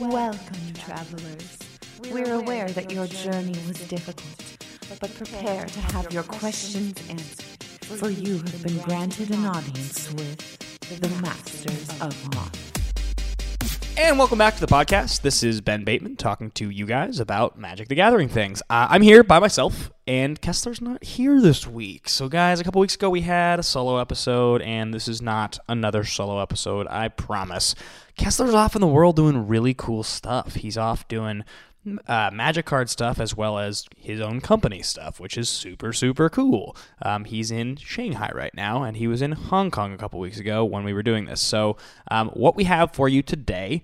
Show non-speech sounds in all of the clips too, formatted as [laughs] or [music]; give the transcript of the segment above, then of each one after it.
Welcome, travelers. We're aware that your journey was difficult, but prepare to have your questions answered, for you have been granted an audience with the Masters of Moth. And welcome back to the podcast. This is Ben Bateman talking to you guys about Magic the Gathering things. Uh, I'm here by myself, and Kessler's not here this week. So, guys, a couple weeks ago we had a solo episode, and this is not another solo episode, I promise. Kessler's off in the world doing really cool stuff. He's off doing uh, Magic card stuff as well as his own company stuff, which is super, super cool. Um, he's in Shanghai right now, and he was in Hong Kong a couple weeks ago when we were doing this. So, um, what we have for you today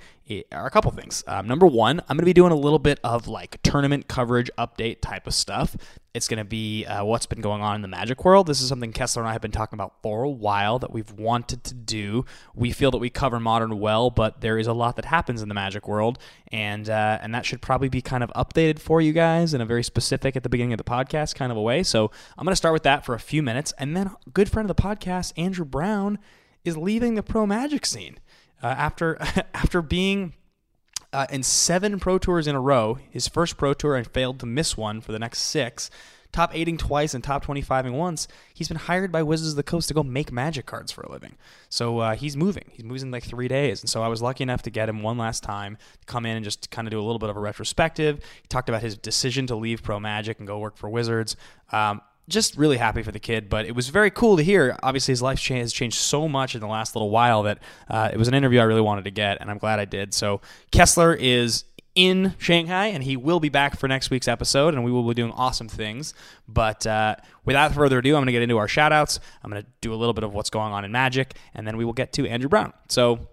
are a couple things. Um, number one, I'm going to be doing a little bit of like tournament coverage update type of stuff. It's going to be uh, what's been going on in the Magic world. This is something Kessler and I have been talking about for a while that we've wanted to do. We feel that we cover modern well, but there is a lot that happens in the Magic world, and uh, and that should probably be kind of updated for you guys in a very specific at the beginning of the podcast kind of a way. So I'm going to start with that for a few minutes, and then good friend of the podcast, Andrew Brown, is leaving the pro Magic scene uh, after [laughs] after being uh, in seven pro tours in a row. His first pro tour and failed to miss one for the next six. Top eighting twice and top 25ing once. He's been hired by Wizards of the Coast to go make magic cards for a living. So uh, he's moving. He's moving in like three days. And so I was lucky enough to get him one last time to come in and just kind of do a little bit of a retrospective. He talked about his decision to leave Pro Magic and go work for Wizards. Um, just really happy for the kid. But it was very cool to hear. Obviously, his life has changed so much in the last little while that uh, it was an interview I really wanted to get, and I'm glad I did. So Kessler is in Shanghai, and he will be back for next week's episode, and we will be doing awesome things. But uh, without further ado, I'm going to get into our shout outs. I'm going to do a little bit of what's going on in Magic, and then we will get to Andrew Brown. So,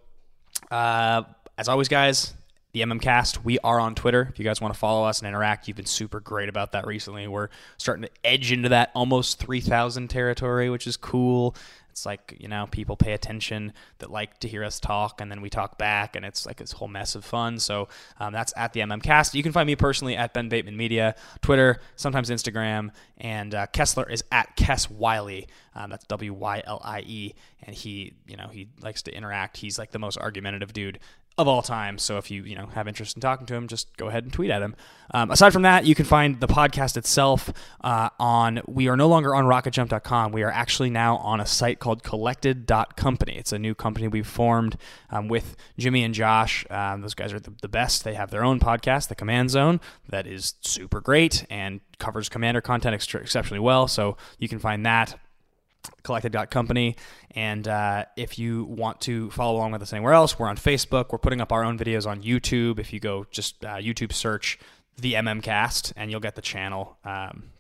uh, as always, guys, the MMCast. We are on Twitter. If you guys want to follow us and interact, you've been super great about that recently. We're starting to edge into that almost 3,000 territory, which is cool. It's like, you know, people pay attention that like to hear us talk, and then we talk back, and it's like this whole mess of fun. So um, that's at the MMCast. You can find me personally at Ben Bateman Media, Twitter, sometimes Instagram, and uh, Kessler is at Kess Wylie. Um, that's W Y L I E, and he, you know, he likes to interact. He's like the most argumentative dude of all time. So if you you know have interest in talking to him, just go ahead and tweet at him. Um, aside from that, you can find the podcast itself uh, on. We are no longer on RocketJump.com. We are actually now on a site called Collected.company. It's a new company we've formed um, with Jimmy and Josh. Um, those guys are the, the best. They have their own podcast, The Command Zone, that is super great and covers Commander content ex- exceptionally well. So you can find that collected.company. And uh, if you want to follow along with us anywhere else, we're on Facebook. We're putting up our own videos on YouTube. If you go just uh, YouTube search the MMCast, and you'll get the channel. Um,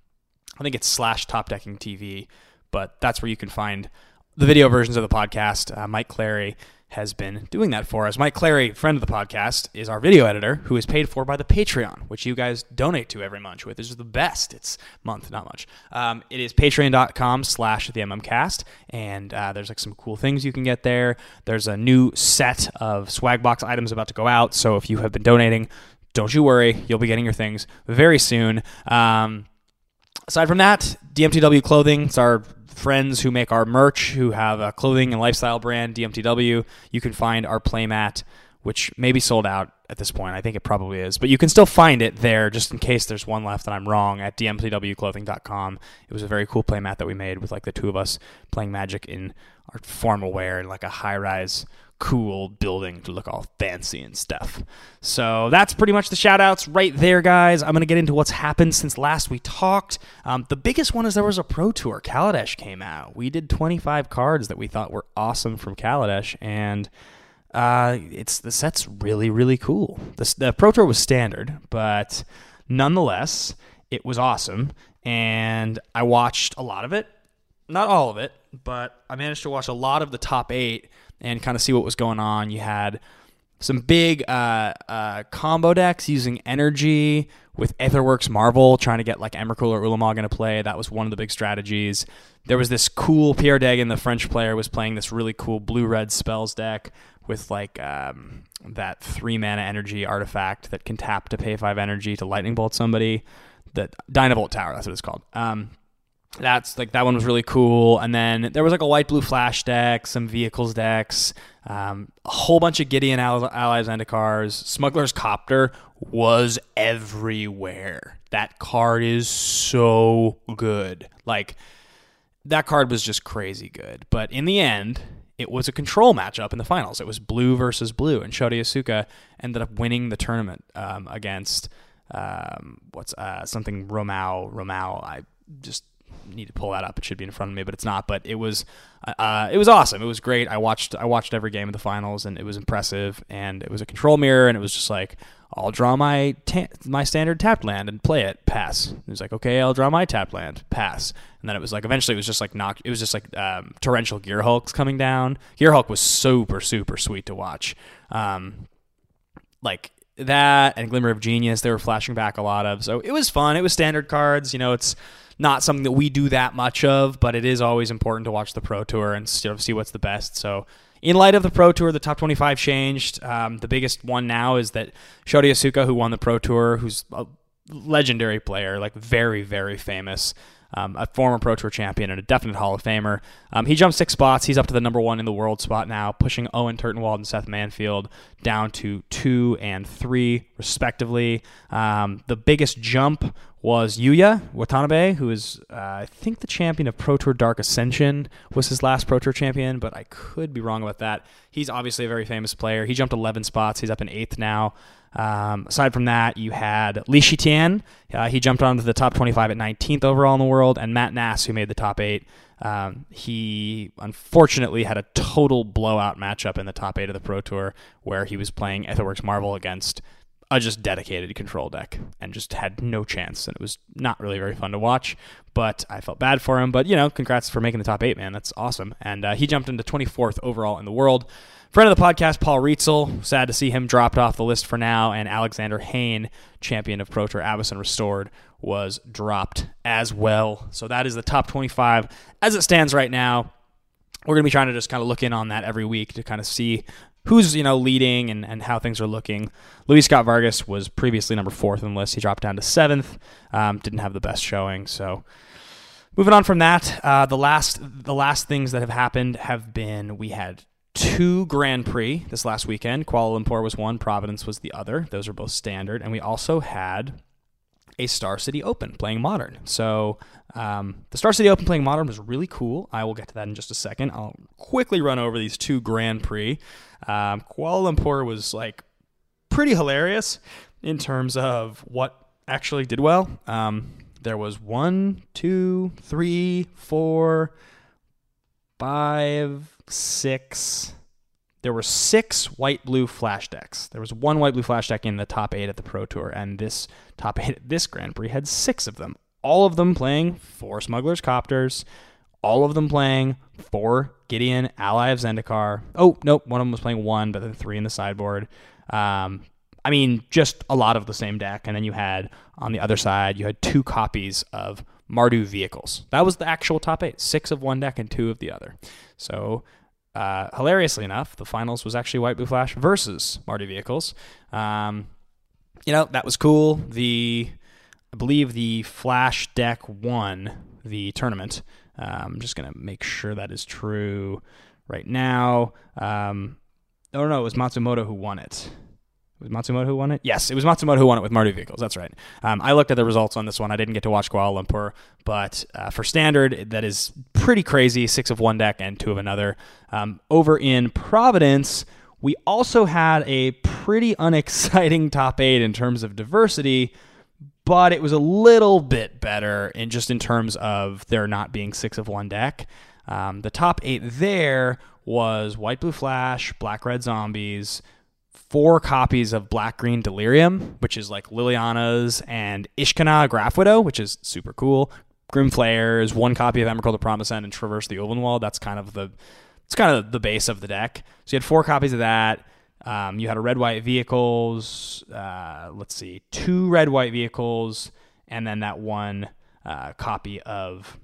I think it's slash Top Decking TV, but that's where you can find the video versions of the podcast. Uh, Mike Clary has been doing that for us. Mike Clary, friend of the podcast, is our video editor who is paid for by the Patreon, which you guys donate to every month, which is the best. It's month, not much. Um, it is patreon.com slash the MMCast, and uh, there's like some cool things you can get there. There's a new set of swag box items about to go out, so if you have been donating, don't you worry, you'll be getting your things very soon. Um, aside from that, DMTW Clothing, it's our friends who make our merch, who have a clothing and lifestyle brand, DMTW. You can find our playmat, which may be sold out at this point. I think it probably is, but you can still find it there just in case there's one left and I'm wrong at dmtwclothing.com. It was a very cool playmat that we made with like the two of us playing Magic in our formal wear and like a high rise cool building to look all fancy and stuff. So that's pretty much the shout outs right there, guys. I'm going to get into what's happened since last we talked. Um, the biggest one is there was a pro tour. Kaladesh came out. We did 25 cards that we thought were awesome from Kaladesh, and uh, it's the set's really, really cool. The, the pro tour was standard, but nonetheless, it was awesome. And I watched a lot of it. Not all of it, but I managed to watch a lot of the top eight and kind of see what was going on. You had some big uh, uh, combo decks using energy with Aetherworks Marvel, trying to get like Emrakul or Ulamog into play. That was one of the big strategies. There was this cool Pierre Dagen, the French player, was playing this really cool blue red spells deck with like um, that three mana energy artifact that can tap to pay five energy to lightning bolt somebody. That Dynavolt Tower, that's what it's called. Um, that's like that one was really cool. And then there was like a white blue flash deck, some vehicles decks, um, a whole bunch of Gideon Al- Allies cars. Smuggler's Copter was everywhere. That card is so good. Like that card was just crazy good. But in the end, it was a control matchup in the finals. It was blue versus blue, and Shota Yasooka ended up winning the tournament um, against um, what's uh, something Romao. Romao. I just need to pull that up. It should be in front of me, but it's not. But it was uh, uh, it was awesome. It was great. I watched I watched every game of the finals, and it was impressive. And it was a control mirror, and it was just like I'll draw my ta- my standard tapped land and play it. Pass. It was like okay, I'll draw my tapped land. Pass. And then it was like eventually it was just like knock. It was just like um, torrential Gearhulks coming down. Gearhulk was super super sweet to watch. Um, like that and Glimmer of Genius, they were flashing back a lot of. So it was fun. It was standard cards. You know, it's not something that we do that much of, but it is always important to watch the Pro Tour and see what's the best. So, in light of the Pro Tour, the top 25 changed. Um, the biggest one now is that Shota Yasooka, who won the Pro Tour, who's a legendary player, like very, very famous, um, a former Pro Tour champion and a definite Hall of Famer. Um, he jumped six spots. He's up to the number one in the world spot now, pushing Owen Turtenwald and Seth Manfield down to two and three, respectively. Um, the biggest jump was Yuya Watanabe, who is, uh, I think, the champion of Pro Tour Dark Ascension, was his last Pro Tour champion, but I could be wrong about that. He's obviously a very famous player. He jumped 11 spots. He's up in eighth now. Um, aside from that, you had Li Shitian. Uh, he jumped onto the top 25 at 19th overall in the world, and Matt Nass, who made the top eight. Um, he unfortunately had a total blowout matchup in the top eight of the Pro Tour, where he was playing Aetherworks Marvel against a just dedicated control deck and just had no chance. And it was not really very fun to watch, but I felt bad for him. But, you know, congrats for making the top eight, man. That's awesome. And uh, he jumped into 24th overall in the world. Friend of the podcast, Paul Rietzl. Sad to see him dropped off the list for now. And Alexander Hayne, champion of Pro Tour Avacyn Restored, was dropped as well. So that is the top 25 as it stands right now. We're going to be trying to just kind of look in on that every week to kind of see who's you know leading and, and how things are looking. Luis Scott Vargas was previously number fourth in the list. He dropped down to seventh. Um, didn't have the best showing. So moving on from that, uh, the last the last things that have happened have been we had two Grand Prix this last weekend. Kuala Lumpur was one, Providence was the other. Those are both standard, and we also had a Star City Open playing Modern. So um, the Star City Open playing Modern was really cool. I will get to that in just a second. I'll quickly run over these two Grand Prix. Um, Kuala Lumpur was like pretty hilarious in terms of what actually did well. Um, there was one, two, three, four, five, six. There were six white blue flash decks. There was one white blue flash deck in the top eight at the Pro Tour, and this top eight at this Grand Prix had six of them. All of them playing four Smugglers Copters, all of them playing four Gideon, Ally of Zendikar. Oh, nope, one of them was playing one, but then three in the sideboard. Um, I mean, just a lot of the same deck. And then you had on the other side, you had two copies of Mardu vehicles. That was the actual top eight six of one deck and two of the other. So, uh, hilariously enough, the finals was actually White Blue Flash versus Mardu vehicles. Um, you know, that was cool. The, I believe the Flash deck won the tournament. Um, I'm just going to make sure that is true right now. Um, oh, no, it was Matsumoto who won it. It was Matsumoto who won it? Yes, it was Matsumoto who won it with Mardu vehicles. That's right. Um, I looked at the results on this one. I didn't get to watch Kuala Lumpur, but uh, for standard, that is pretty crazy. Six of one deck and two of another. Um, over in Providence, we also had a pretty [laughs] unexciting top eight in terms of diversity, but it was a little bit better in just in terms of there not being six of one deck. Um, the top eight there was White Blue Flash, Black Red Zombies four copies of Black Green Delirium, which is like Liliana's, and Ishkanah Grafwidow, which is super cool. Grim Flayers, one copy of Emrakul the Promised End, and Traverse the Ulvenwald. That's kind of the it's kind of the base of the deck. So you had four copies of that. Um, you had a red white vehicles. Uh, let's see, two red white vehicles, and then that one uh, copy of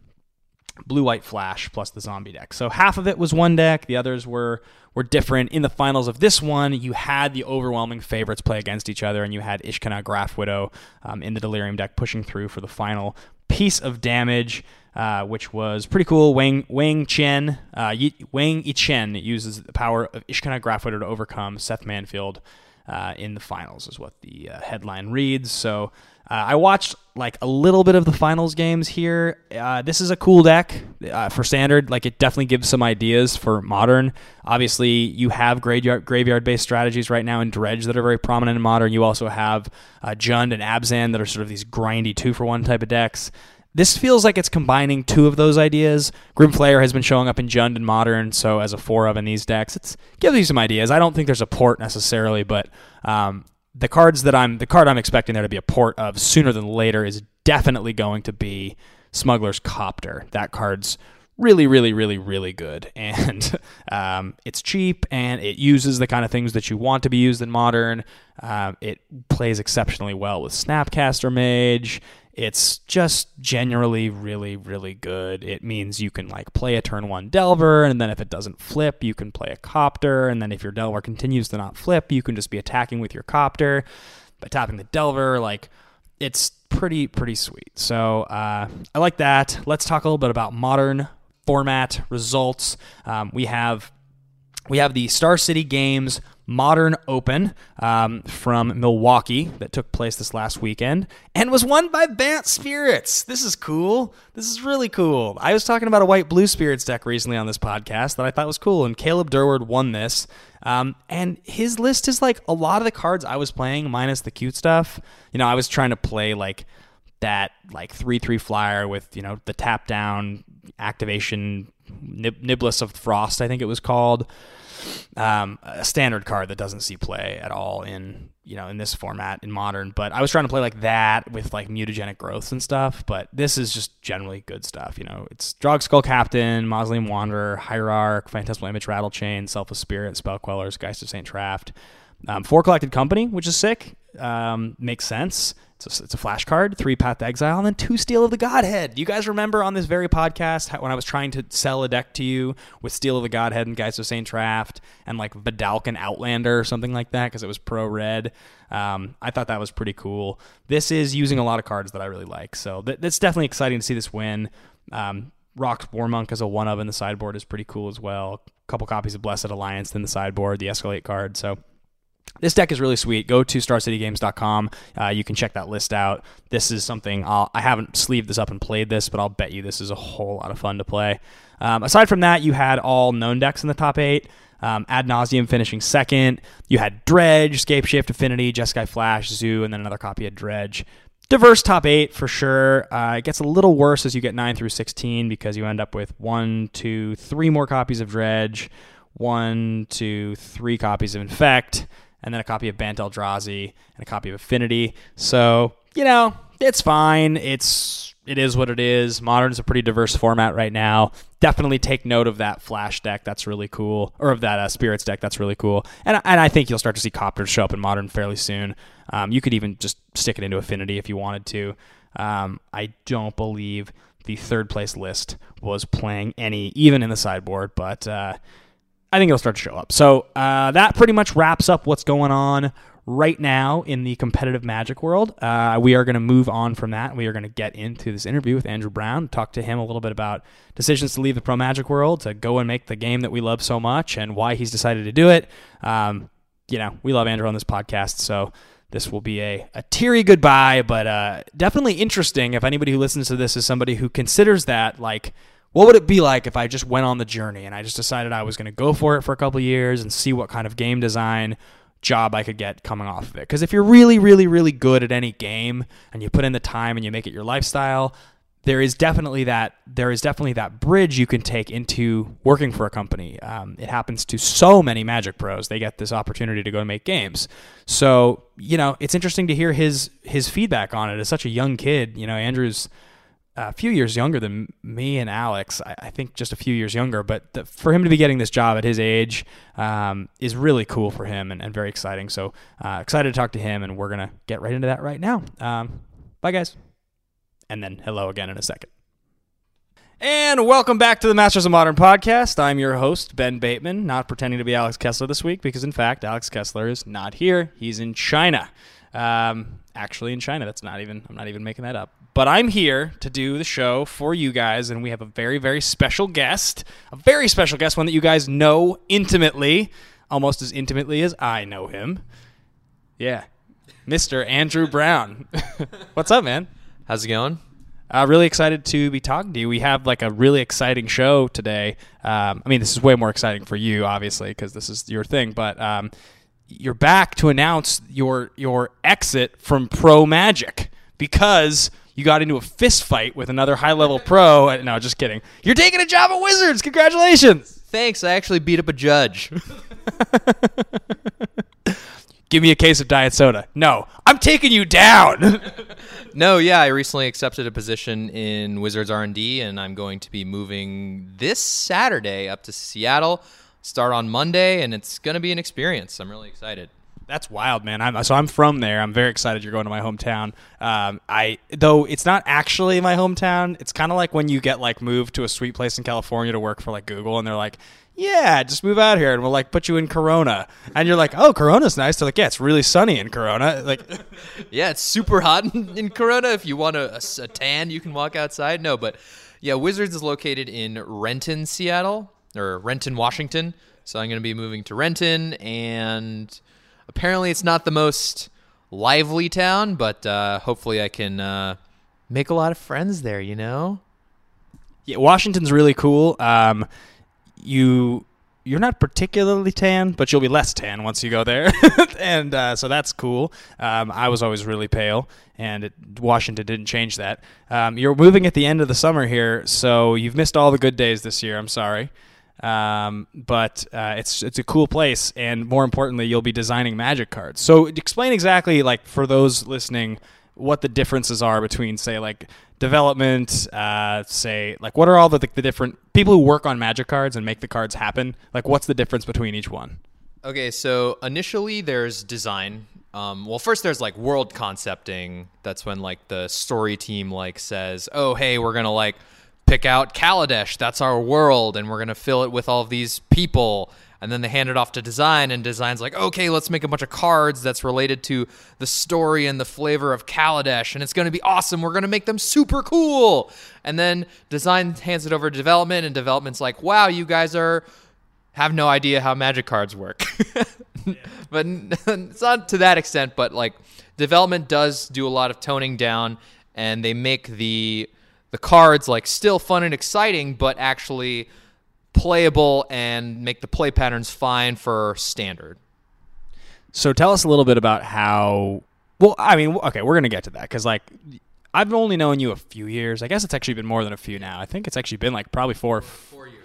blue white flash plus the zombie deck. So half of it was one deck, the others were were different. In the finals of this one, you had the overwhelming favorites play against each other, and you had Ishkanah Grafwidow um, in the Delirium deck pushing through for the final piece of damage. Uh, which was pretty cool. Wang Wang Chen, uh, Wang Yichen uses the power of Grafwidow to overcome Seth Manfield uh, in the finals, is what the uh, headline reads. So uh, I watched like a little bit of the finals games here. Uh, this is a cool deck for standard. Like it definitely gives some ideas for modern. Obviously, you have graveyard graveyard based strategies right now in Dredge that are very prominent in modern. You also have Jund and Abzan that are sort of these grindy two for one type of decks. This feels like it's combining two of those ideas. Grim Flayer has been showing up in Jund and Modern, so as a four of in these decks, it's gives you some ideas. I don't think there's a port necessarily, but um, the cards that I'm the card I'm expecting there to be a port of sooner than later is definitely going to be Smuggler's Copter. That card's really, really, really, really good, [laughs] and um, it's cheap and it uses the kind of things that you want to be used in modern. Um, it plays exceptionally well with Snapcaster Mage. It's just generally really, really good. It means you can like play a turn one Delver, and then if it doesn't flip, you can play a Copter, and then if your Delver continues to not flip, you can just be attacking with your Copter by tapping the Delver. Like it's pretty, pretty sweet. So uh, I like that. Let's talk a little bit about modern format results. Um, we have we have the Star City Games Modern Open um, from Milwaukee that took place this last weekend and was won by Bant Spirits. This is cool. This is really cool. I was talking about a white blue spirits deck recently on this podcast that I thought was cool, and Caleb Durward won this. Um, and his list is like a lot of the cards I was playing, minus the cute stuff. You know, I was trying to play like that like three three flyer with you know the tap down activation Nib- of Frost, I think it was called um, a standard card that doesn't see play at all in you know in this format in modern. But I was trying to play like that with like mutagenic growths and stuff. But this is just generally good stuff. You know, it's Drogskol Captain, Mausoleum Wanderer, Hierarch, Phantasmal Image, Rattle Chain, Selfless Spirit, Spell Quellers, Geist of Saint Traft. Um, four collected company, which is sick. Um, makes sense. It's a, it's a flash card, three Path to Exile, and then two Steel of the Godhead. You guys remember on this very podcast how, when I was trying to sell a deck to you with Steel of the Godhead and Geist of Saint Traft and like Vedalken Outlander or something like that because it was pro red? Um, I thought that was pretty cool. This is using a lot of cards that I really like, so th- that's definitely exciting to see this win. Um, Rock's War Monk as a one of in the sideboard is pretty cool as well. A couple copies of Blessed Alliance in the sideboard, the Escalate card. So this deck is really sweet. Go to starcitygames.com. Uh, you can check that list out. This is something I'll, I have not sleeved this up and played this, but I'll bet you this is a whole lot of fun to play. Um, aside from that, you had all known decks in the top eight. Um, Ad nauseam finishing second. You had Dredge, Scapeshift, Affinity, Jeskai Flash, Zoo, and then another copy of Dredge. Diverse top eight for sure. Uh, it gets a little worse as you get 9 through 16 because you end up with one, two, three more copies of Dredge, one, two, three copies of Infect and then a copy of Bant Eldrazi and a copy of Affinity. So, you know, it's fine. It's it is what it is. Modern is a pretty diverse format right now. Definitely take note of that Flash deck. That's really cool, or of that uh, Spirits deck. That's really cool. And and I think you'll start to see Copters show up in Modern fairly soon. Um, you could even just stick it into Affinity if you wanted to. Um, I don't believe the third place list was playing any, even in the sideboard, but. Uh, I think it'll start to show up. So uh, that pretty much wraps up what's going on right now in the competitive magic world. Uh, we are going to move on from that. We are going to get into this interview with Andrew Brown, talk to him a little bit about decisions to leave the pro magic world, to go and make the game that we love so much, and why he's decided to do it. Um, you know, we love Andrew on this podcast, so this will be a, a teary goodbye, but uh, definitely interesting if anybody who listens to this is somebody who considers that like – what would it be like if I just went on the journey and I just decided I was going to go for it for a couple years and see what kind of game design job I could get coming off of it? Because if you're really, really, really good at any game and you put in the time and you make it your lifestyle, there is definitely that there is definitely that bridge you can take into working for a company. Um, it happens to so many Magic pros; they get this opportunity to go make games. So you know, it's interesting to hear his his feedback on it. As such a young kid, you know, Andrew's a few years younger than me and Alex. I, think just a few years younger, but the, for him to be getting this job at his age um, is really cool for him and, and very exciting. So uh, excited to talk to him, and we're gonna get right into that right now. Um, bye, guys, and then hello again in a second. And welcome back to the Masters of Modern podcast. I'm your host, Ben Bateman, not pretending to be Alex Kessler this week because, in fact, Alex Kessler is not here. He's in China. Um, actually, in China. That's not even, I'm not even making that up but I'm here to do the show for you guys, and we have a very, very special guest, a very special guest, one that you guys know intimately, almost as intimately as I know him. Yeah, Mr. Andrew Brown. [laughs] What's up, man? How's it going? Uh, really excited to be talking to you. We have like a really exciting show today. Um, I mean, this is way more exciting for you, obviously, because this is your thing. But um, you're back to announce your your exit from Pro Magic because you got into a fist fight with another high level pro. No, just kidding. You're taking a job at Wizards. Congratulations. Thanks. I actually beat up a judge. [laughs] Give me a case of diet soda. No, I'm taking you down. [laughs] no, yeah, I recently accepted a position in Wizards R&D and I'm going to be moving this Saturday up to Seattle. Start on Monday and it's going to be an experience. I'm really excited. That's wild, man. I'm, so I'm from there. I'm very excited you're going to my hometown. Um, I though it's not actually my hometown. It's kind of like when you get like moved to a sweet place in California to work for like Google, and they're like, "Yeah, just move out here, and we'll like put you in Corona." And you're like, "Oh, Corona's nice." They're like, "Yeah, it's really sunny in Corona." Like, [laughs] yeah, it's super hot in, Corona. If you want a, a, a tan, you can walk outside. No, but yeah, Wizards is located in Renton, Seattle, or Renton, Washington. So I'm going to be moving to Renton and apparently it's not the most lively town, but uh, hopefully I can uh, make a lot of friends there. You know. Yeah, Washington's really cool. Um, you you're not particularly tan, but you'll be less tan once you go there, [laughs] and uh, so that's cool. Um, I was always really pale, and it, Washington didn't change that. Um, you're moving at the end of the summer here, so you've missed all the good days this year. I'm sorry. Um, but uh, it's it's a cool place, and more importantly, you'll be designing magic cards. So explain exactly, like for those listening, what the differences are between, say, like development, uh, say, like what are all the, the different people who work on magic cards and make the cards happen? Like, what's the difference between each one? Okay, so initially there's design. Um, well, first there's like world concepting. That's when like the story team like says, "Oh, hey, we're gonna like." Pick out Kaladesh. That's our world, and we're gonna fill it with all of these people. And then they hand it off to design, and design's like, okay, let's make a bunch of cards that's related to the story and the flavor of Kaladesh, and it's gonna be awesome. We're gonna make them super cool. And then design hands it over to development, and development's like, wow, you guys are have no idea how magic cards work. [laughs] but [laughs] it's not to that extent, but like development does do a lot of toning down, and they make the the cards like still fun and exciting, but actually playable and make the play patterns fine for standard. So tell us a little bit about how. Well, I mean, okay, we're gonna get to that because like I've only known you a few years. I guess it's actually been more than a few now. I think it's actually been like probably four. Four years.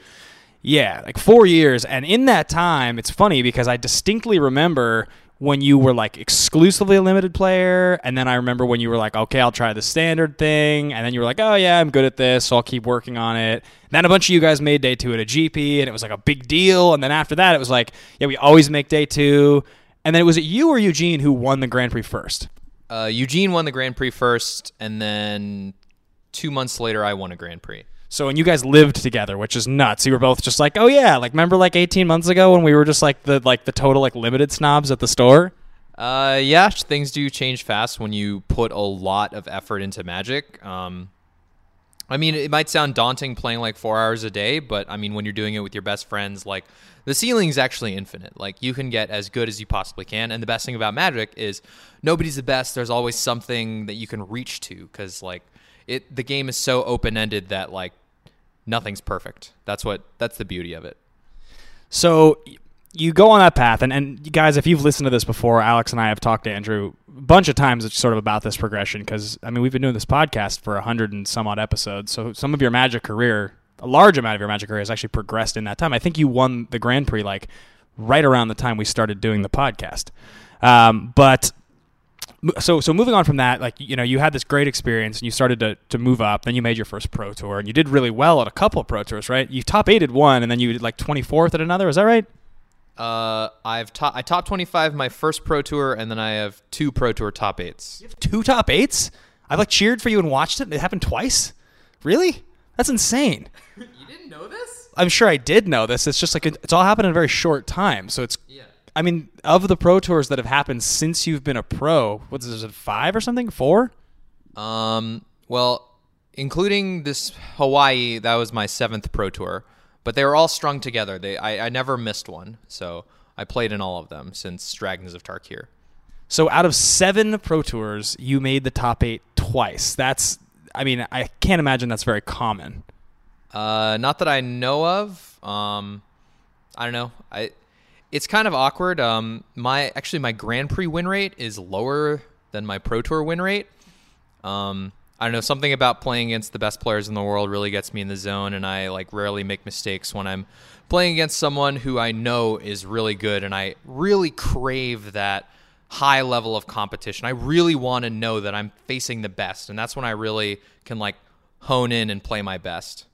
Yeah, like four years, and in that time, it's funny because I distinctly remember when you were like exclusively a limited player and then i remember when you were like okay i'll try the standard thing and then you were like oh yeah i'm good at this so i'll keep working on it. And then a bunch of you guys made day two at a gp and it was like a big deal and then after that it was like yeah we always make day two. And then it was it you or eugene who won the grand prix first? Uh, eugene won the grand prix first and then two months later i won a grand prix so and you guys lived together, which is nuts. You were both just like, oh yeah, like remember like 18 months ago when we were just like the like the total like limited snobs at the store. Uh, yeah, things do change fast when you put a lot of effort into Magic. Um, I mean, it might sound daunting playing like four hours a day, but I mean, when you're doing it with your best friends, like the ceiling is actually infinite. Like you can get as good as you possibly can. And the best thing about Magic is nobody's the best. There's always something that you can reach to because like it the game is so open ended that like nothing's perfect. That's what that's the beauty of it. So you go on that path, and, and guys, if you've listened to this before, Alex and I have talked to Andrew a bunch of times it's sort of about this progression because I mean we've been doing this podcast for a hundred and some odd episodes. So some of your Magic career, a large amount of your Magic career, has actually progressed in that time. I think you won the Grand Prix like right around the time we started doing the podcast. Um, but so so moving on from that, like you know, you had this great experience and you started to, to move up. Then you made your first pro tour and you did really well at a couple of pro tours, right? You top eighted one and then you did like twenty fourth at another. Is that right? Uh, I've top I top twenty five my first pro tour and then I have two pro tour top eights. You have two top eights. I like cheered for you and watched it. It happened twice. Really? That's insane. [laughs] you didn't know this? I'm sure I did know this. It's just like it's all happened in a very short time. So it's yeah. I mean, of the pro tours that have happened since you've been a pro, what is it, five or something? Four? Um, Well, including this Hawaii, that was my seventh Pro Tour, but they were all strung together. They I, I never missed one, so I played in all of them since Dragons of Tarkir. So out of seven Pro Tours, you made the top eight twice. That's, I mean, I can't imagine that's very common. Uh, not that I know of. Um, I don't know. I it's kind of awkward. Um, my actually my Grand Prix win rate is lower than my Pro Tour win rate. Um, I don't know. Something about playing against the best players in the world really gets me in the zone, and I like rarely make mistakes when I'm playing against someone who I know is really good, and I really crave that high level of competition. I really want to know that I'm facing the best, and that's when I really can like hone in and play my best.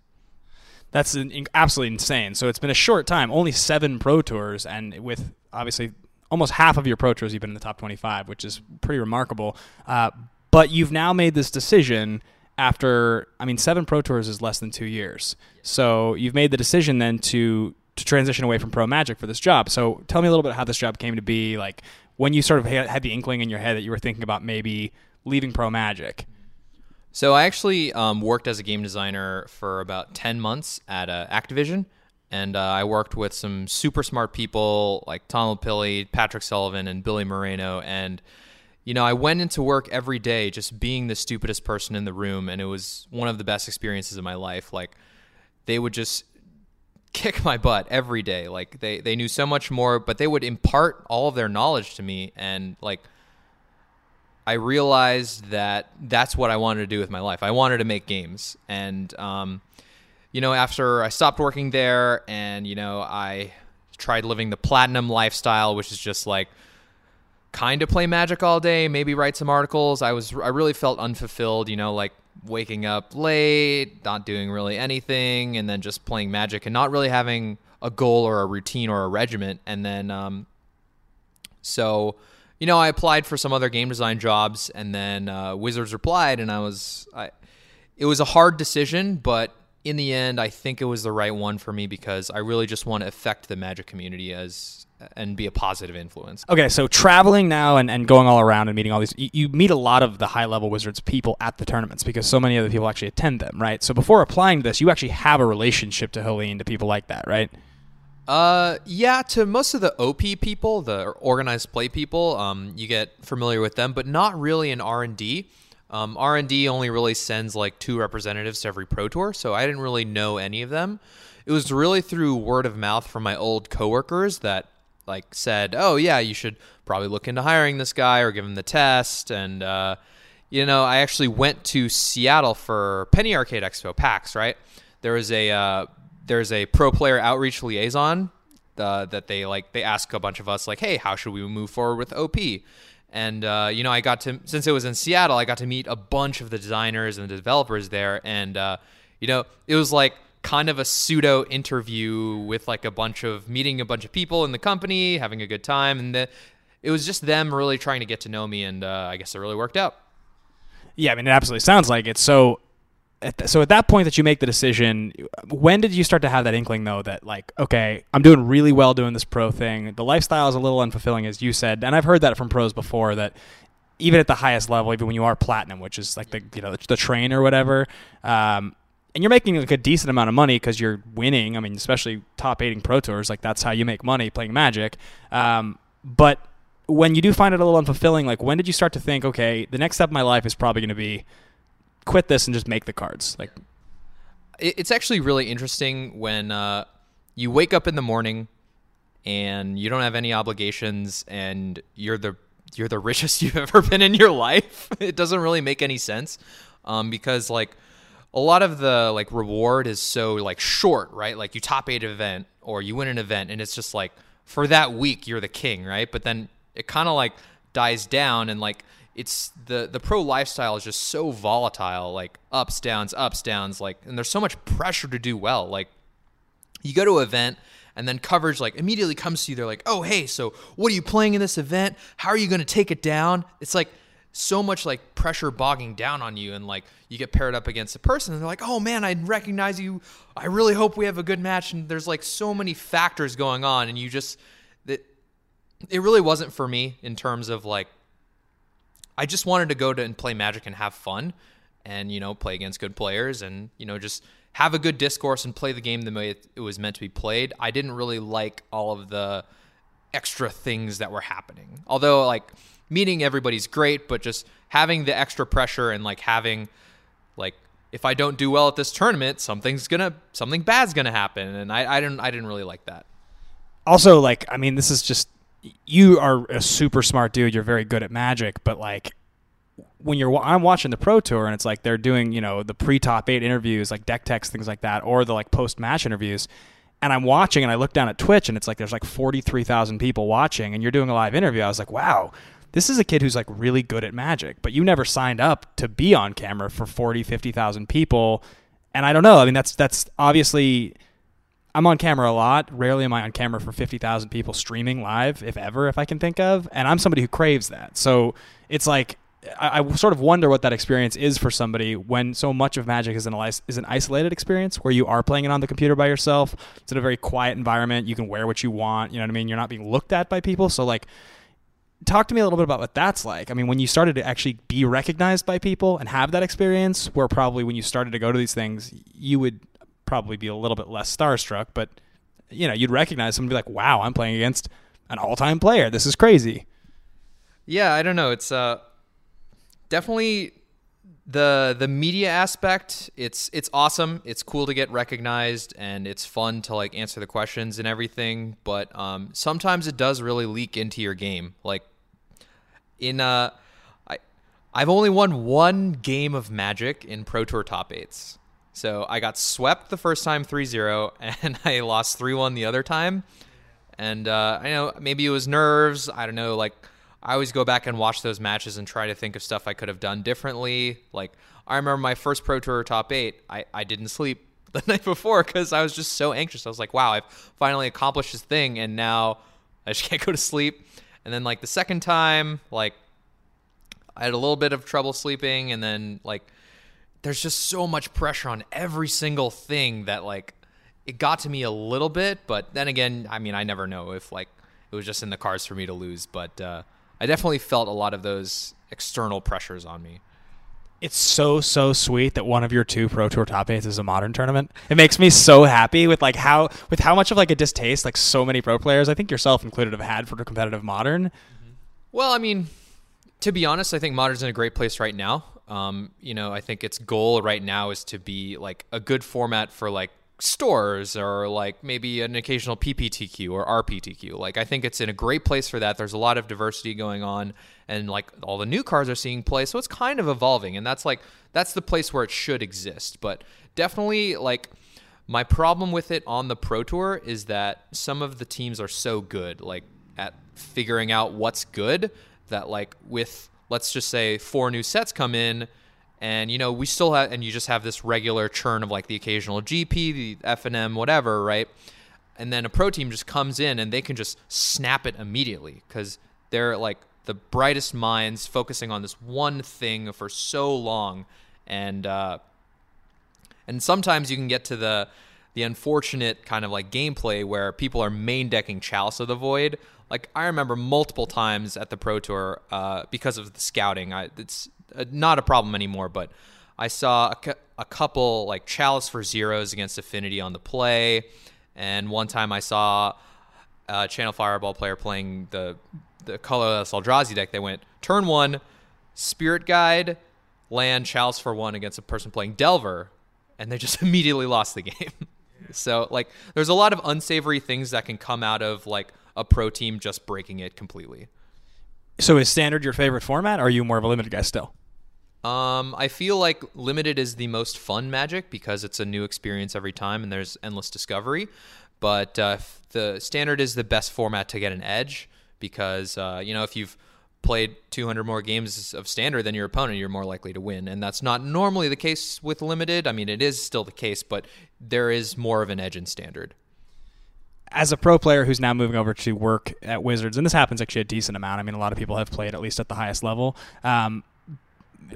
That's an, absolutely insane. So it's been a short time, only seven pro tours, and with obviously almost half of your pro tours, you've been in the top 25, which is pretty remarkable. Uh, but you've now made this decision after, I mean, seven pro tours is less than two years. So you've made the decision then to to transition away from pro magic for this job. So tell me a little bit how this job came to be. Like when you sort of had the inkling in your head that you were thinking about maybe leaving pro magic. So I actually um, worked as a game designer for about ten months at uh, Activision, and uh, I worked with some super smart people like Tom LaPille, Patrick Sullivan, and Billy Moreno. And you know, I went into work every day just being the stupidest person in the room, and it was one of the best experiences of my life. Like they would just kick my butt every day. Like they they knew so much more, but they would impart all of their knowledge to me, and like I realized that that's what I wanted to do with my life. I wanted to make games. And, um, you know, after I stopped working there and, you know, I tried living the platinum lifestyle, which is just like kind of play magic all day, maybe write some articles. I was, I really felt unfulfilled, you know, like waking up late, not doing really anything, and then just playing magic and not really having a goal or a routine or a regiment. And then, um, so, you know, I applied for some other game design jobs, and then uh, Wizards replied, and I was, I, it was a hard decision, but in the end, I think it was the right one for me because I really just want to affect the Magic community as and be a positive influence. Okay, so traveling now and, and going all around and meeting all these, you, you meet a lot of the high level Wizards people at the tournaments because so many other people actually attend them, right? So before applying to this, you actually have a relationship to Helene to people like that, right? Uh, yeah. To most of the OP people, the organized play people, um, you get familiar with them, but not really in R and D. Um, R and D only really sends like two representatives to every pro tour, so I didn't really know any of them. It was really through word of mouth from my old coworkers that like said, "Oh yeah, you should probably look into hiring this guy or give him the test." And uh, you know, I actually went to Seattle for Penny Arcade Expo PAX. Right there was a uh, there's a pro player outreach liaison uh, that they like they ask a bunch of us like hey how should we move forward with op and uh, you know i got to since it was in seattle i got to meet a bunch of the designers and the developers there. And uh, you know it was like kind of a pseudo interview with like a bunch of meeting a bunch of people in the company having a good time. And the, it was just them really trying to get to know me. And uh, i guess it really worked out. Yeah i mean it absolutely sounds like it. So at so at that point that you make the decision, when did you start to have that inkling though that like, okay, I'm doing really well doing this pro thing. The lifestyle is a little unfulfilling, as you said, and I've heard that from pros before that even at the highest level, even when you are platinum, which is like the you know the, the train or whatever, um, and you're making like a decent amount of money because you're winning. I mean, especially top eighting pro tours, like that's how you make money playing Magic. Um, but when you do find it a little unfulfilling, like when did you start to think, okay, the next step of my life is probably going to be quit this and just make the cards. Like, it's actually really interesting when uh, you wake up in the morning and you don't have any obligations and you're the you're the [laughs] richest you've ever been in your life. [laughs] it doesn't really make any sense um, because like a lot of the like reward is so like short, right? Like you top eight event or you win an event and it's just like for that week you're the king, right? But then it kind of like dies down and like it's the the pro lifestyle is just so volatile like ups downs ups downs like and there's so much pressure to do well. Like you go to an event and then coverage like immediately comes to you. They're like oh hey so what are you playing in this event? How are you going to take it down? It's like so much like pressure bogging down on you and like you get paired up against a person and they're like oh man i recognize you. I really hope we have a good match. And there's like so many factors going on and you just that it really wasn't for me in terms of like I just wanted to go to and play Magic and have fun. and you know play against good players and you know just have a good discourse and play the game the way it, was meant to be played. I didn't really like all of the extra things that were happening. Although like meeting everybody's great, but just having the extra pressure and like having like if I don't do well at this tournament, something's gonna something bad's gonna happen, and I, I didn't I didn't really like that. Also, like I mean, this is just you are a super smart dude. You're very good at magic, but like when you're I'm watching the pro tour and it's like they're doing you know the pre top eight interviews like deck techs things like that or the like post match interviews and I'm watching and I look down at Twitch and it's like there's like 43,000 people watching and you're doing a live interview I was like wow this is a kid who's like really good at magic but you never signed up to be on camera for 40 50,000 people and I don't know I mean that's that's obviously I'm on camera a lot. Rarely am I on camera for 50,000 people streaming live, if ever, if I can think of. And I'm somebody who craves that. So it's like I, I, sort of wonder what that experience is for somebody when so much of Magic is an is an isolated experience where you are playing it on the computer by yourself. It's in a very quiet environment. You can wear what you want. You know what I mean? You're not being looked at by people. So like, talk to me a little bit about what that's like. I mean, when you started to actually be recognized by people and have that experience, where probably when you started to go to these things, you would probably be a little bit less starstruck, but you know, you'd recognize someone be like, "Wow, I'm playing against an all-time player. This is crazy." Yeah, I don't know. It's uh definitely the the media aspect it's it's awesome it's cool to get recognized and it's fun to like answer the questions and everything but um, sometimes it does really leak into your game like in uh i i've only won one game of magic in pro tour top eights so i got swept the first time 3-0 [laughs] and i lost 3-1 the other time and uh, i know maybe it was nerves i don't know like I always go back and watch those matches and try to think of stuff I could have done differently. Like I remember my first Pro Tour top eight, I, I didn't sleep [laughs] the night before because I was just so anxious. I was like, wow, I've finally accomplished this thing and now I just [laughs] can't go to sleep. And then like the second time, like I had a little bit of trouble sleeping and then like there's just so much pressure on every single thing that like it got to me a little bit, but then again, I mean, I never know if like it was just in the cards for me to lose, but uh I definitely felt a lot of those external pressures on me. It's so so sweet that one of your two Pro Tour top eights is a modern tournament. It makes me so happy with like how with how much of like a distaste like so many pro players, I think yourself included, have had for competitive modern. Well, I mean, to be honest, I think modern's in a great place right now. Um, you know, I think its goal right now is to be like a good format for like stores or like maybe an occasional PPTQ or RPTQ. Like I think it's in a great place for that. There's a lot of diversity going on and like all the new cars are seeing play, so it's kind of evolving and that's like that's the place where it should exist. But definitely like my problem with it on the Pro Tour is that some of the teams are so good like at figuring out what's good that like with let's just say four new sets come in and you know we still have and you just have this regular churn of like the occasional gp the f&m whatever right? And then a pro team just comes in and they can just snap it immediately because they're like the brightest minds focusing on this one thing for so long. And uh, and sometimes you can get to the the unfortunate kind of like gameplay where people are main decking chalice of the void like i remember multiple times at the pro tour uh, because of the scouting I, it's uh, not a problem anymore. But I saw a, cu- a couple like Chalice for zeros against Affinity on the play, and one time I saw a Channel Fireball player playing the the colorless Eldrazi deck. They went turn one, Spirit Guide, land Chalice for one against a person playing Delver, and they just [laughs] immediately lost the game. [laughs] so like, there's a lot of unsavory things that can come out of like a pro team just breaking it completely. So is standard your favorite format, or are you more of a limited guy still? Um, I feel like limited is the most fun magic because it's a new experience every time and there's endless discovery. But uh, the standard is the best format to get an edge because uh, you know if you've played 200 more games of standard than your opponent, you're more likely to win. And that's not normally the case with limited. I mean, it is still the case, but there is more of an edge in standard as a pro player who's now moving over to work at Wizards, and this happens actually a decent amount. I mean, a lot of people have played at least at the highest level. Um,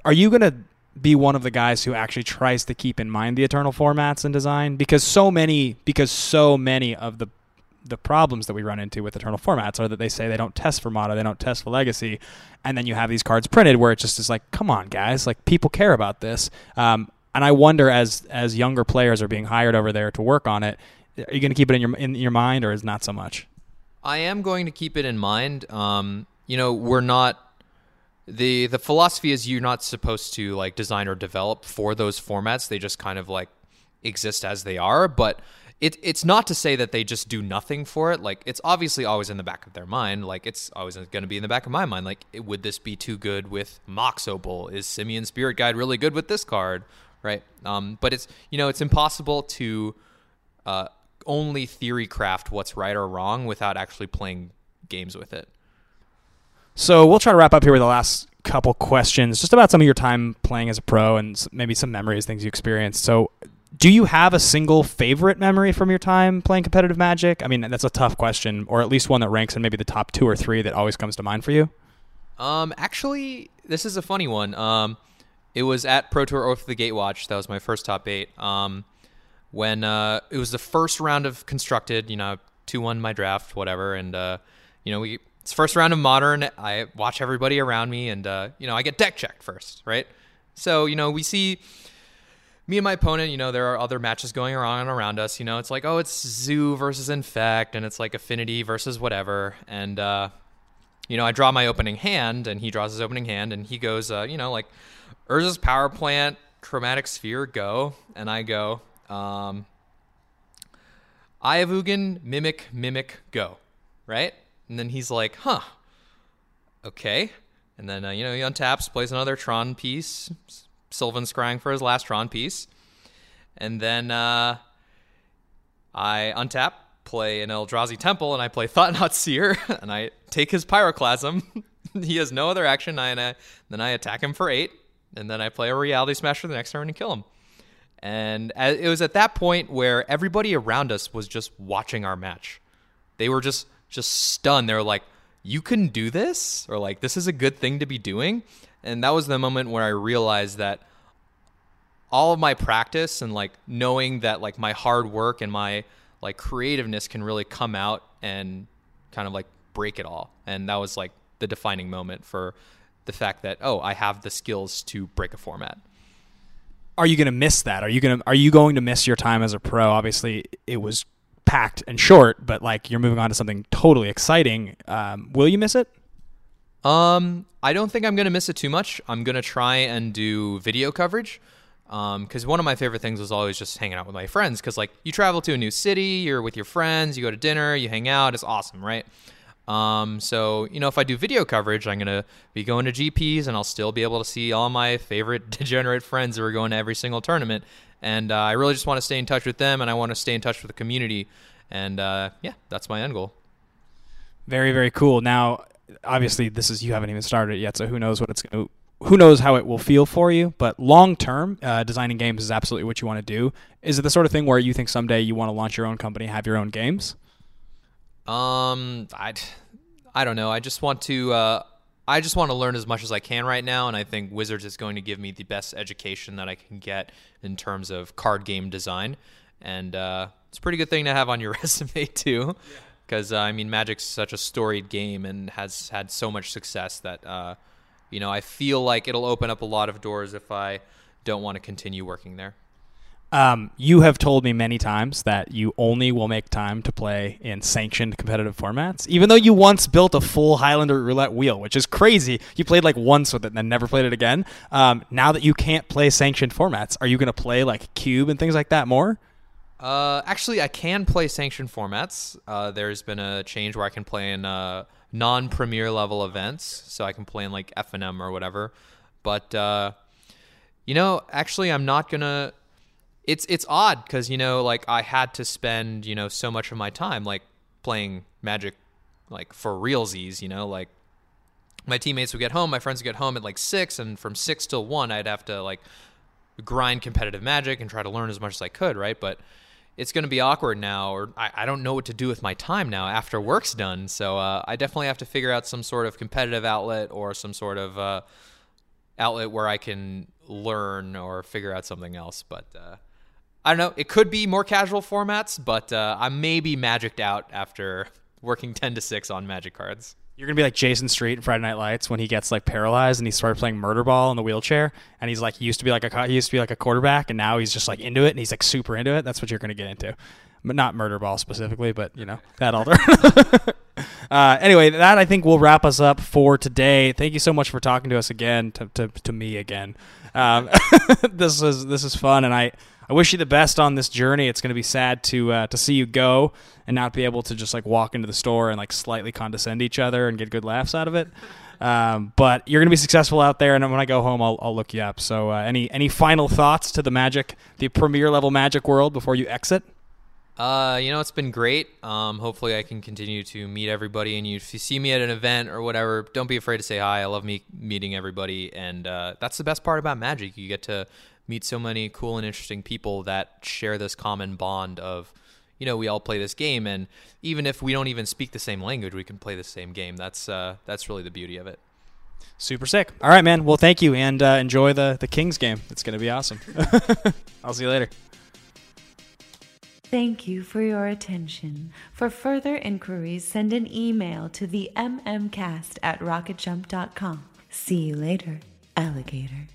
are you going to be one of the guys who actually tries to keep in mind the eternal formats and design? Because so many, because so many of the the problems that we run into with eternal formats are that they say they don't test for modern, they don't test for legacy, and then you have these cards printed where it just is like, come on, guys, like people care about this. Um, and I wonder as as younger players are being hired over there to work on it, are you going to keep it in your in your mind or is not so much? I am going to keep it in mind. Um, you know, we're not the the philosophy is you're not supposed to like design or develop for those formats. They just kind of like exist as they are, but it, it's not to say that they just do nothing for it. Like it's obviously always in the back of their mind. Like it's always going to be in the back of my mind. Like would this be too good with Mox Opal? Is Simian Spirit Guide really good with this card? Right. Um, but it's you know it's impossible to uh, only theory craft what's right or wrong without actually playing games with it. So we'll try to wrap up here with the last couple questions, just about some of your time playing as a pro and maybe some memories, things you experienced. So, do you have a single favorite memory from your time playing competitive Magic? I mean, that's a tough question, or at least one that ranks in maybe the top two or three that always comes to mind for you. Um, actually, this is a funny one. Um, it was at Pro Tour Oath of the Gatewatch. That was my first top eight. Um, when uh, it was the first round of constructed, you know, two one my draft, whatever, and uh, you know we it's first round of modern. I watch everybody around me, and uh, you know I get deck checked first, right? So you know we see me and my opponent. You know there are other matches going on around us. You know it's like oh it's Zoo versus Infect, and it's like Affinity versus whatever, and uh, you know I draw my opening hand, and he draws his opening hand, and he goes uh, you know like Urza's Power Plant, Chromatic Sphere, go, and I go um, Ugin, Mimic, Mimic, go, right? And then he's like, huh, okay. And then, uh, you know, he untaps, plays another Tron piece. Sylvan Scrying for his last Tron piece. And then uh, I untap, play an Eldrazi Temple, and I play Thought-Knot Seer, [laughs] and I take his Pyroclasm. [laughs] he has no other action. I, and I, then I attack him for eight, and then I play a Reality Smasher the next turn and kill him. And it was at that point where everybody around us was just watching our match. They were just just stunned. They were like, "You can do this?" or like, "This is a good thing to be doing." And that was the moment where I realized that all of my practice and like knowing that like my hard work and my like creativeness can really come out and kind of like break it all. And that was like the defining moment for the fact that oh, I have the skills to break a format are you going to miss that? Are you going to are you going to miss your time as a pro? Obviously, it was packed and short, but like you're moving on to something totally exciting. Um, will you miss it? Um, I don't think I'm going to miss it too much. I'm going to try and do video coverage. Because um, one of my favorite things was always just hanging out with my friends. Because like you travel to a new city, you're with your friends, you go to dinner, you hang out. It's awesome, right? Um, so, you know, if I do video coverage, I'm going to be going to GPs and I'll still be able to see all my favorite [laughs] degenerate friends who are going to every single tournament. And uh, I really just want to stay in touch with them and I want to stay in touch with the community. And uh, yeah, that's my end goal. Very, very cool. Now, obviously, this is you haven't even started it yet, so who knows what it's going to. Who knows how it will feel for you? But long term, uh, designing games is absolutely what you want to do. Is it the sort of thing where you think someday you want to launch your own company, have your own games? Um, I, I don't know. I just want to. Uh, I just want to learn as much as I can right now, and I think Wizards is going to give me the best education that I can get in terms of card game design, and uh, it's a pretty good thing to have on your [laughs] resume too, because yeah. uh, I mean, Magic's such a storied game and has had so much success that uh, you know I feel like it'll open up a lot of doors if I don't want to continue working there. Um, you have told me many times that you only will make time to play in sanctioned competitive formats, even though you once built a full Highlander roulette wheel, which is crazy. You played like once with it and then never played it again. Um, now that you can't play sanctioned formats, are you going to play like Cube and things like that more? Uh, actually, I can play sanctioned formats. Uh, there's been a change where I can play in uh, non-premier level events, so I can play in like FNM or whatever. But uh, you know, actually, I'm not gonna it's it's odd because you know like I had to spend you know so much of my time like playing Magic like for realsies. You know like my teammates would get home, my friends would get home at like six, and from six till one, I'd have to like grind competitive Magic and try to learn as much as I could. Right, but it's going to be awkward now, or I, I, don't know what to do with my time now after work's done. So uh, I definitely have to figure out some sort of competitive outlet or some sort of uh, outlet where I can learn or figure out something else. But uh, I don't know. It could be more casual formats, but uh, I may be magicked out after [laughs] working 10 to 6 on magic cards. You're gonna be like Jason Street in Friday Night Lights when he gets like paralyzed and he started playing murder ball in the wheelchair and he's like he used to be like a he used to be like a quarterback and now he's just like into it and he's like super into it. That's what you're gonna get into, but not murder ball specifically, but you know that older. [laughs] uh, anyway, that I think will wrap us up for today. Thank you so much for talking to us again, to to, to me again. Um, [laughs] this is this is fun and I. I wish you the best on this journey. It's going to be sad to uh, to see you go and not be able to just like walk into the store and like slightly condescend each other and get good laughs out of it. [laughs] Um, but you're going to be successful out there, and when I go home, I'll, I'll look you up. So, uh, any any final thoughts to the Magic, the premier level Magic world before you exit? Uh, you know, it's been great. Um, hopefully, I can continue to meet everybody. And you, if you see me at an event or whatever, don't be afraid to say hi. I love me meeting everybody, and uh, that's the best part about Magic. You get to meet so many cool and interesting people that share this common bond of you know we all play this game and even if we don't even speak the same language we can play the same game. That's uh, that's really the beauty of it. Super sick. All right man. Well thank you and uh, enjoy the the kings game. It's going to be awesome. [laughs] I'll see you later. Thank you for your attention. For further inquiries, send an email to the mmcast at rocketjump.com. See you later, alligator.